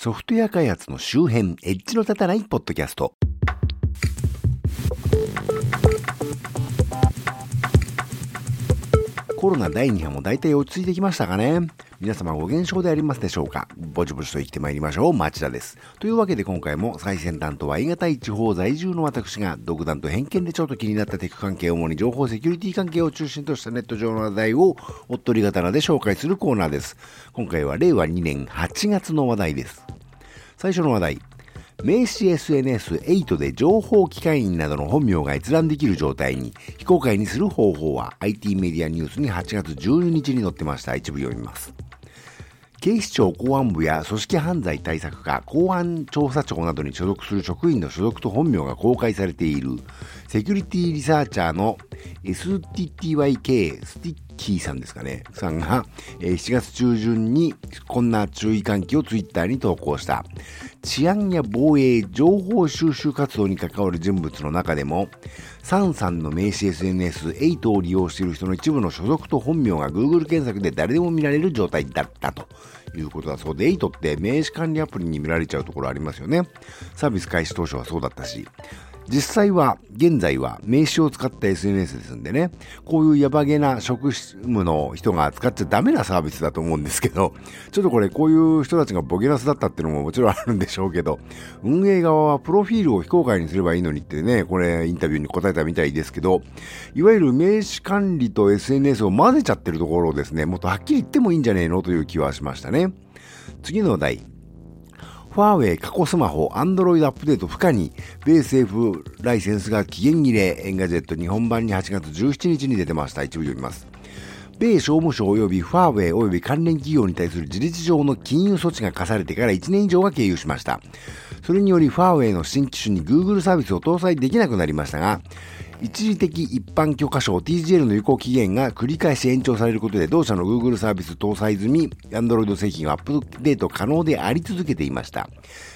ソフトウェア開発の周辺、エッジの立たないポッドキャスト。コロナ第2波も大体落ち着いてきましたかね皆様ご減少でありますでしょうか？ぼちぼちと生きてまいりましょう。町田です。というわけで今回も最先端とは言い難い地方在住の私が独断と偏見でちょっと気になったテク関係、主に情報セキュリティ関係を中心としたネット上の話題をおっとり刀で紹介するコーナーです。今回は令和2年8月の話題です。最初の話題。名刺 SNS8 で情報機関員などの本名が閲覧できる状態に非公開にする方法は IT メディアニュースに8月12日に載ってました。一部読みます。警視庁公安部や組織犯罪対策課、公安調査庁などに所属する職員の所属と本名が公開されているセキュリティリサーチャーの STTYK スティッキーさんですかね、さんが、え7月中旬にこんな注意喚起をツイッターに投稿した。治安や防衛、情報収集活動に関わる人物の中でも、サンさんの名刺 SNS8 を利用している人の一部の所属と本名が Google 検索で誰でも見られる状態だったということだそうで、8って名刺管理アプリに見られちゃうところありますよね。サービス開始当初はそうだったし、実際は、現在は名刺を使った SNS ですんでね、こういうヤバげな職務の人が使っちゃダメなサービスだと思うんですけど、ちょっとこれこういう人たちがボケナスだったっていうのももちろんあるんでしょうけど、運営側はプロフィールを非公開にすればいいのにってね、これインタビューに答えたみたいですけど、いわゆる名刺管理と SNS を混ぜちゃってるところをですね、もっとはっきり言ってもいいんじゃねえのという気はしましたね。次の題。ファーウェイ過去スマホ、アンドロイドアップデート不可に、米政府ライセンスが期限切れ、エンガジェット日本版に8月17日に出てました。一部読みます。米商務省及びファーウェイ及び関連企業に対する事実上の禁輸措置が課されてから1年以上が経過しました。それによりファーウェイの新機種に Google サービスを搭載できなくなりましたが、一時的一般許可証 TGL の有効期限が繰り返し延長されることで同社の Google サービス搭載済み Android 製品はアップデート可能であり続けていました。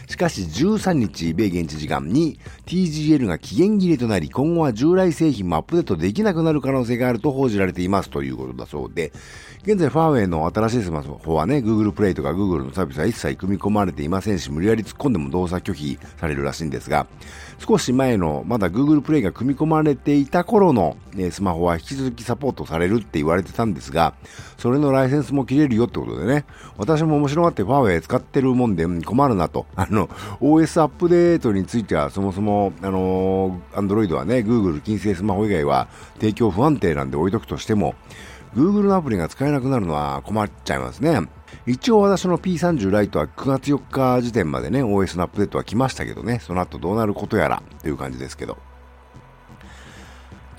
しかし13日、米現地時間に TGL が期限切れとなり、今後は従来製品もアップデートできなくなる可能性があると報じられていますということだそうで、現在ファーウェイの新しいスマホはね、Google Play とか Google のサービスは一切組み込まれていませんし、無理やり突っ込んでも動作拒否されるらしいんですが、少し前のまだ Google Play が組み込まれていた頃の、ね、スマホは引き続きサポートされるって言われてたんですが、それのライセンスも切れるよってことでね、私も面白がってファーウェイ使ってるもんで困るなと。あの、OS アップデートについてはそもそも、あの、Android はね、Google 金星スマホ以外は提供不安定なんで置いとくとしても、Google のアプリが使えなくなるのは困っちゃいますね。一応私の P30 ライトは9月4日時点までね、OS のアップデートは来ましたけどね、その後どうなることやらという感じですけど。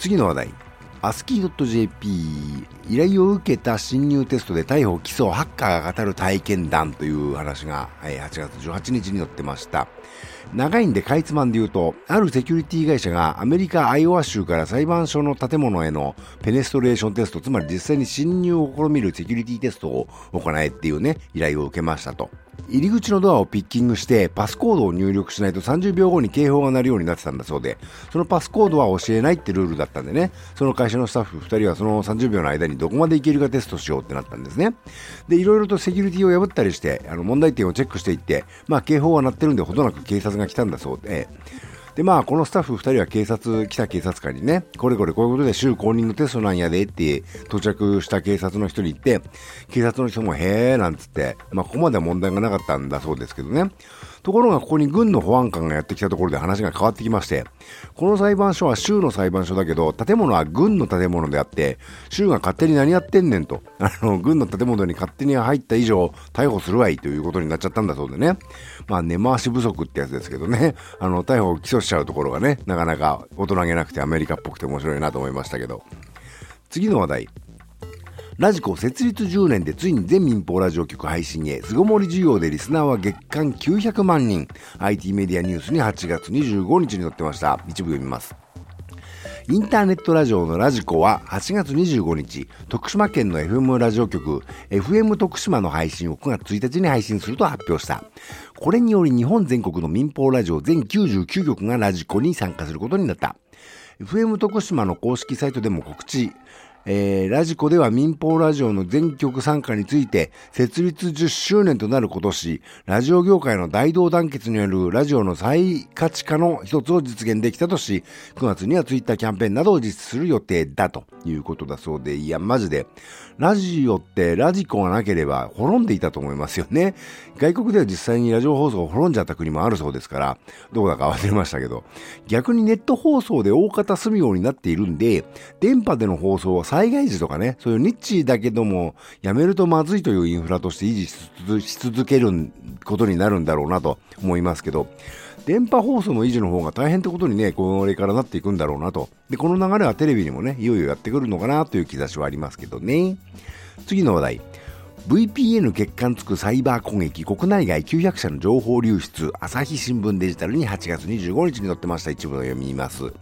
次の話題。ASCII.jp 依頼を受けた侵入テストで逮捕・起訴ハッカーが語る体験談という話が8月18日に載ってました。長いんでかいつまんで言うと、あるセキュリティ会社がアメリカ・アイオワ州から裁判所の建物へのペネストレーションテスト、つまり実際に侵入を試みるセキュリティテストを行えっていうね、依頼を受けましたと。入り口のドアをピッキングしてパスコードを入力しないと30秒後に警報が鳴るようになってたんだそうで、そのパスコードは教えないってルールだったんでね、その会社のスタッフ2人はその30秒の間にどこまでいけるかテストしようってなったんですね。で、いろいろとセキュリティを破ったりして、あの問題点をチェックしていって、まあ警報は鳴ってるんでほどなく警察が来たんだそうで、で、まあ、このスタッフ2人は警察、来た警察官にね、これこれこういうことで州公認のテストなんやでって到着した警察の人に言って、警察の人もへーなんつって、まあ、ここまでは問題がなかったんだそうですけどね。ところがここに軍の保安官がやってきたところで話が変わってきまして、この裁判所は州の裁判所だけど、建物は軍の建物であって、州が勝手に何やってんねんと、あの、軍の建物に勝手に入った以上、逮捕するわいということになっちゃったんだそうでね。まあ、根回し不足ってやつですけどね、あの、逮捕を起訴しちゃうところがね、なかなか大人げなくてアメリカっぽくて面白いなと思いましたけど。次の話題。ラジコ設立10年でついに全民放ラジオ局配信へ、巣ごもり需要でリスナーは月間900万人。IT メディアニュースに8月25日に載ってました。一部読みます。インターネットラジオのラジコは8月25日、徳島県の FM ラジオ局、FM 徳島の配信を9月1日に配信すると発表した。これにより日本全国の民放ラジオ全99局がラジコに参加することになった。FM 徳島の公式サイトでも告知、えー、ラジコでは民放ラジオの全局参加について、設立10周年となる今年、ラジオ業界の大同団結によるラジオの再価値化の一つを実現できたとし、9月にはツイッターキャンペーンなどを実施する予定だということだそうで、いや、マジで、ラジオってラジコがなければ滅んでいたと思いますよね。外国では実際にラジオ放送が滅んじゃった国もあるそうですから、どこだか忘れましたけど、逆にネット放送で大方住むようになっているんで、電波での放送は災害時とかね、そういうニッチだけども、やめるとまずいというインフラとして維持し続けることになるんだろうなと思いますけど、電波放送の維持の方が大変ってことにね、これからなっていくんだろうなと。で、この流れはテレビにもね、いよいよやってくるのかなという兆しはありますけどね。次の話題。VPN 欠陥つくサイバー攻撃、国内外900社の情報流出、朝日新聞デジタルに8月25日に載ってました一部を読みます。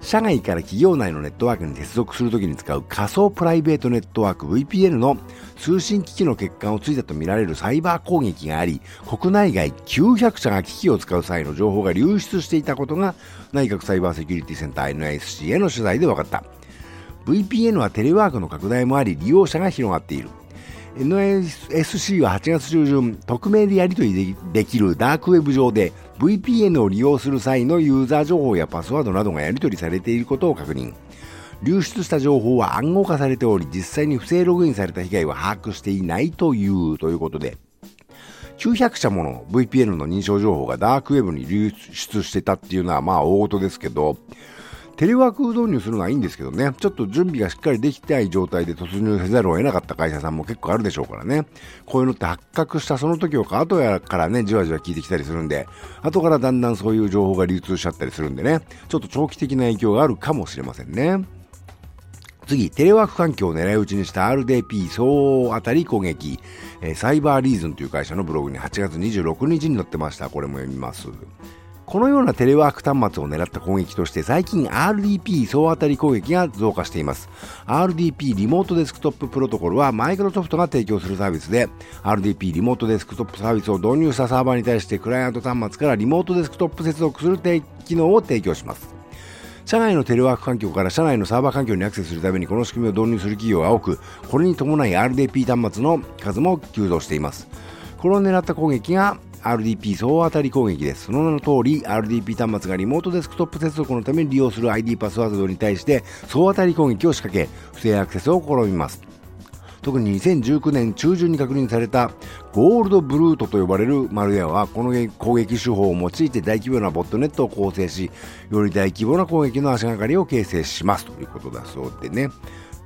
社外から企業内のネットワークに接続するときに使う仮想プライベートネットワーク VPN の通信機器の欠陥をついたとみられるサイバー攻撃があり、国内外900社が機器を使う際の情報が流出していたことが内閣サイバーセキュリティセンター NISC への取材で分かった。VPN はテレワークの拡大もあり利用者が広がっている。NSC は8月中旬、匿名でやり取りできるダークウェブ上で VPN を利用する際のユーザー情報やパスワードなどがやり取りされていることを確認。流出した情報は暗号化されており、実際に不正ログインされた被害は把握していないというということで、900社もの VPN の認証情報がダークウェブに流出してたっていうのはまあ大事ですけど、テレワーク導入するのはいいんですけどね、ちょっと準備がしっかりできてない状態で突入せざるを得なかった会社さんも結構あるでしょうからね。こういうのって発覚したその時をか後やからね、じわじわ聞いてきたりするんで、後からだんだんそういう情報が流通しちゃったりするんでね、ちょっと長期的な影響があるかもしれませんね。次、テレワーク環境を狙い撃ちにした RDP 総当たり攻撃、えー、サイバーリーズンという会社のブログに8月26日に載ってました。これも読みます。このようなテレワーク端末を狙った攻撃として最近 RDP 総当たり攻撃が増加しています。RDP リモートデスクトッププロトコルはマイクロソフトが提供するサービスで RDP リモートデスクトップサービスを導入したサーバーに対してクライアント端末からリモートデスクトップ接続する機能を提供します。社内のテレワーク環境から社内のサーバー環境にアクセスするためにこの仕組みを導入する企業が多く、これに伴い RDP 端末の数も急増しています。これを狙った攻撃が RDP 総当たり攻撃です。その名の通り、RDP 端末がリモートデスクトップ接続のために利用する ID パスワードに対して総当たり攻撃を仕掛け、不正アクセスを試みます。特に2019年中旬に確認されたゴールドブルートと呼ばれるマルウェアはこの攻撃手法を用いて大規模なボットネットを構成しより大規模な攻撃の足がかりを形成しますということだそうでね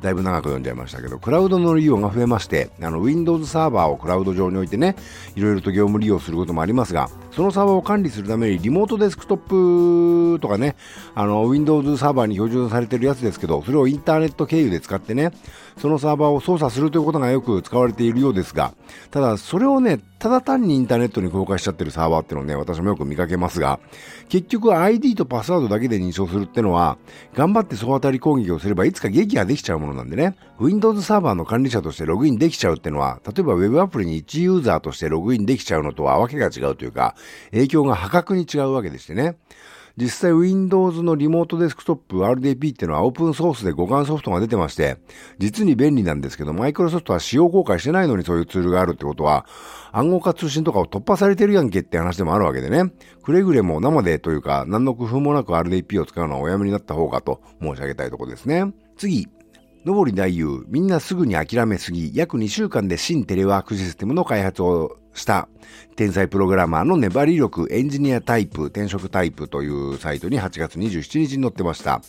だいぶ長く読んじゃいましたけど、クラウドの利用が増えまして、あの、Windows サーバーをクラウド上に置いてね、いろいろと業務利用することもありますが、そのサーバーを管理するためにリモートデスクトップとかね、あの、Windows サーバーに標準されてるやつですけど、それをインターネット経由で使ってね、そのサーバーを操作するということがよく使われているようですが、ただ、それをね、ただ単にインターネットに公開しちゃってるサーバーっていうのをね、私もよく見かけますが、結局 ID とパスワードだけで認証するってのは、頑張って総当たり攻撃をすればいつか撃破できちゃうものなんでね、Windows サーバーの管理者としてログインできちゃうってのは、例えば Web アプリに1ユーザーとしてログインできちゃうのとはわけが違うというか、影響が破格に違うわけでしてね。実際 Windows のリモートデスクトップ RDP っていうのはオープンソースで互換ソフトが出てまして、実に便利なんですけど、マイクロソフトは使用公開してないのにそういうツールがあるってことは、暗号化通信とかを突破されてるやんけって話でもあるわけでね。くれぐれも生でというか、何の工夫もなく RDP を使うのはおやめになった方がと申し上げたいところですね。次、上り大優、みんなすぐに諦めすぎ、約2週間で新テレワークシステムの開発をした天才プログラマーの粘り力エンジニアタイプ、転職タイプというサイトに8月27日に載ってました。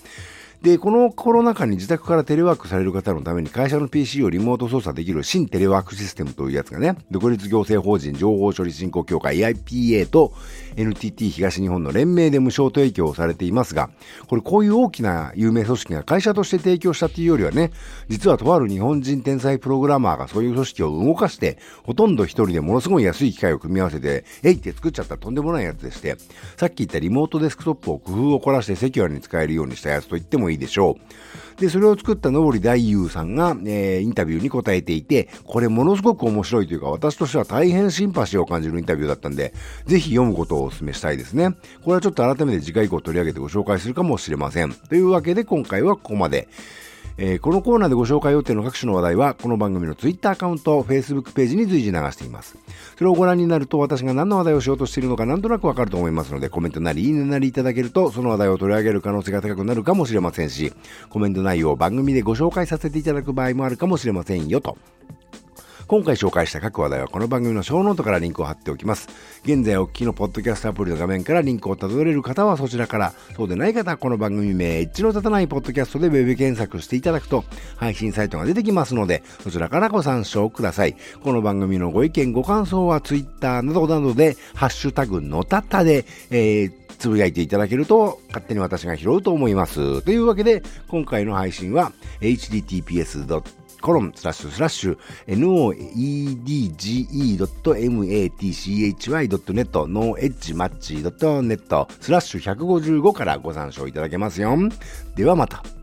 で、このコロナ禍に自宅からテレワークされる方のために会社の PC をリモート操作できる新テレワークシステムというやつがね、独立行政法人情報処理振興協会 IPA と NTT 東日本の連名で無償提供されていますが、これこういう大きな有名組織が会社として提供したっていうよりはね、実はとある日本人天才プログラマーがそういう組織を動かして、ほとんど一人でものすごい安い機械を組み合わせて、えいって作っちゃったらとんでもないやつでして、さっき言ったリモートデスクトップを工夫を凝らしてセキュアに使えるようにしたやつと言ってもいいいいでしょう。で、それを作ったのぼり大優さんが、えー、インタビューに答えていて、これものすごく面白いというか、私としては大変シンパシーを感じるインタビューだったんで、ぜひ読むことをお勧めしたいですね。これはちょっと改めて次回以降取り上げてご紹介するかもしれません。というわけで今回はここまで。えー、このコーナーでご紹介予定の各種の話題は、この番組の Twitter アカウント、Facebook ページに随時流しています。それをご覧になると、私が何の話題をしようとしているのかなんとなくわかると思いますので、コメントなり、いいねなりいただけると、その話題を取り上げる可能性が高くなるかもしれませんし、コメント内容を番組でご紹介させていただく場合もあるかもしれませんよと。今回紹介した各話題はこの番組のショーノートからリンクを貼っておきます。現在お聞きのポッドキャストアプリの画面からリンクをたどれる方はそちらから、そうでない方はこの番組名、エッジの立たないポッドキャストでウェブ検索していただくと、配信サイトが出てきますので、そちらからご参照ください。この番組のご意見、ご感想は Twitter などなどで、ハッシュタグのたたで、えー、つぶやいていただけると勝手に私が拾うと思います。というわけで、今回の配信は https. コロンスラッシュスラッシュ noedge.matchy.net ノーエッジマッチ .net スラッシュ155からご参照いただけますよ。ではまた。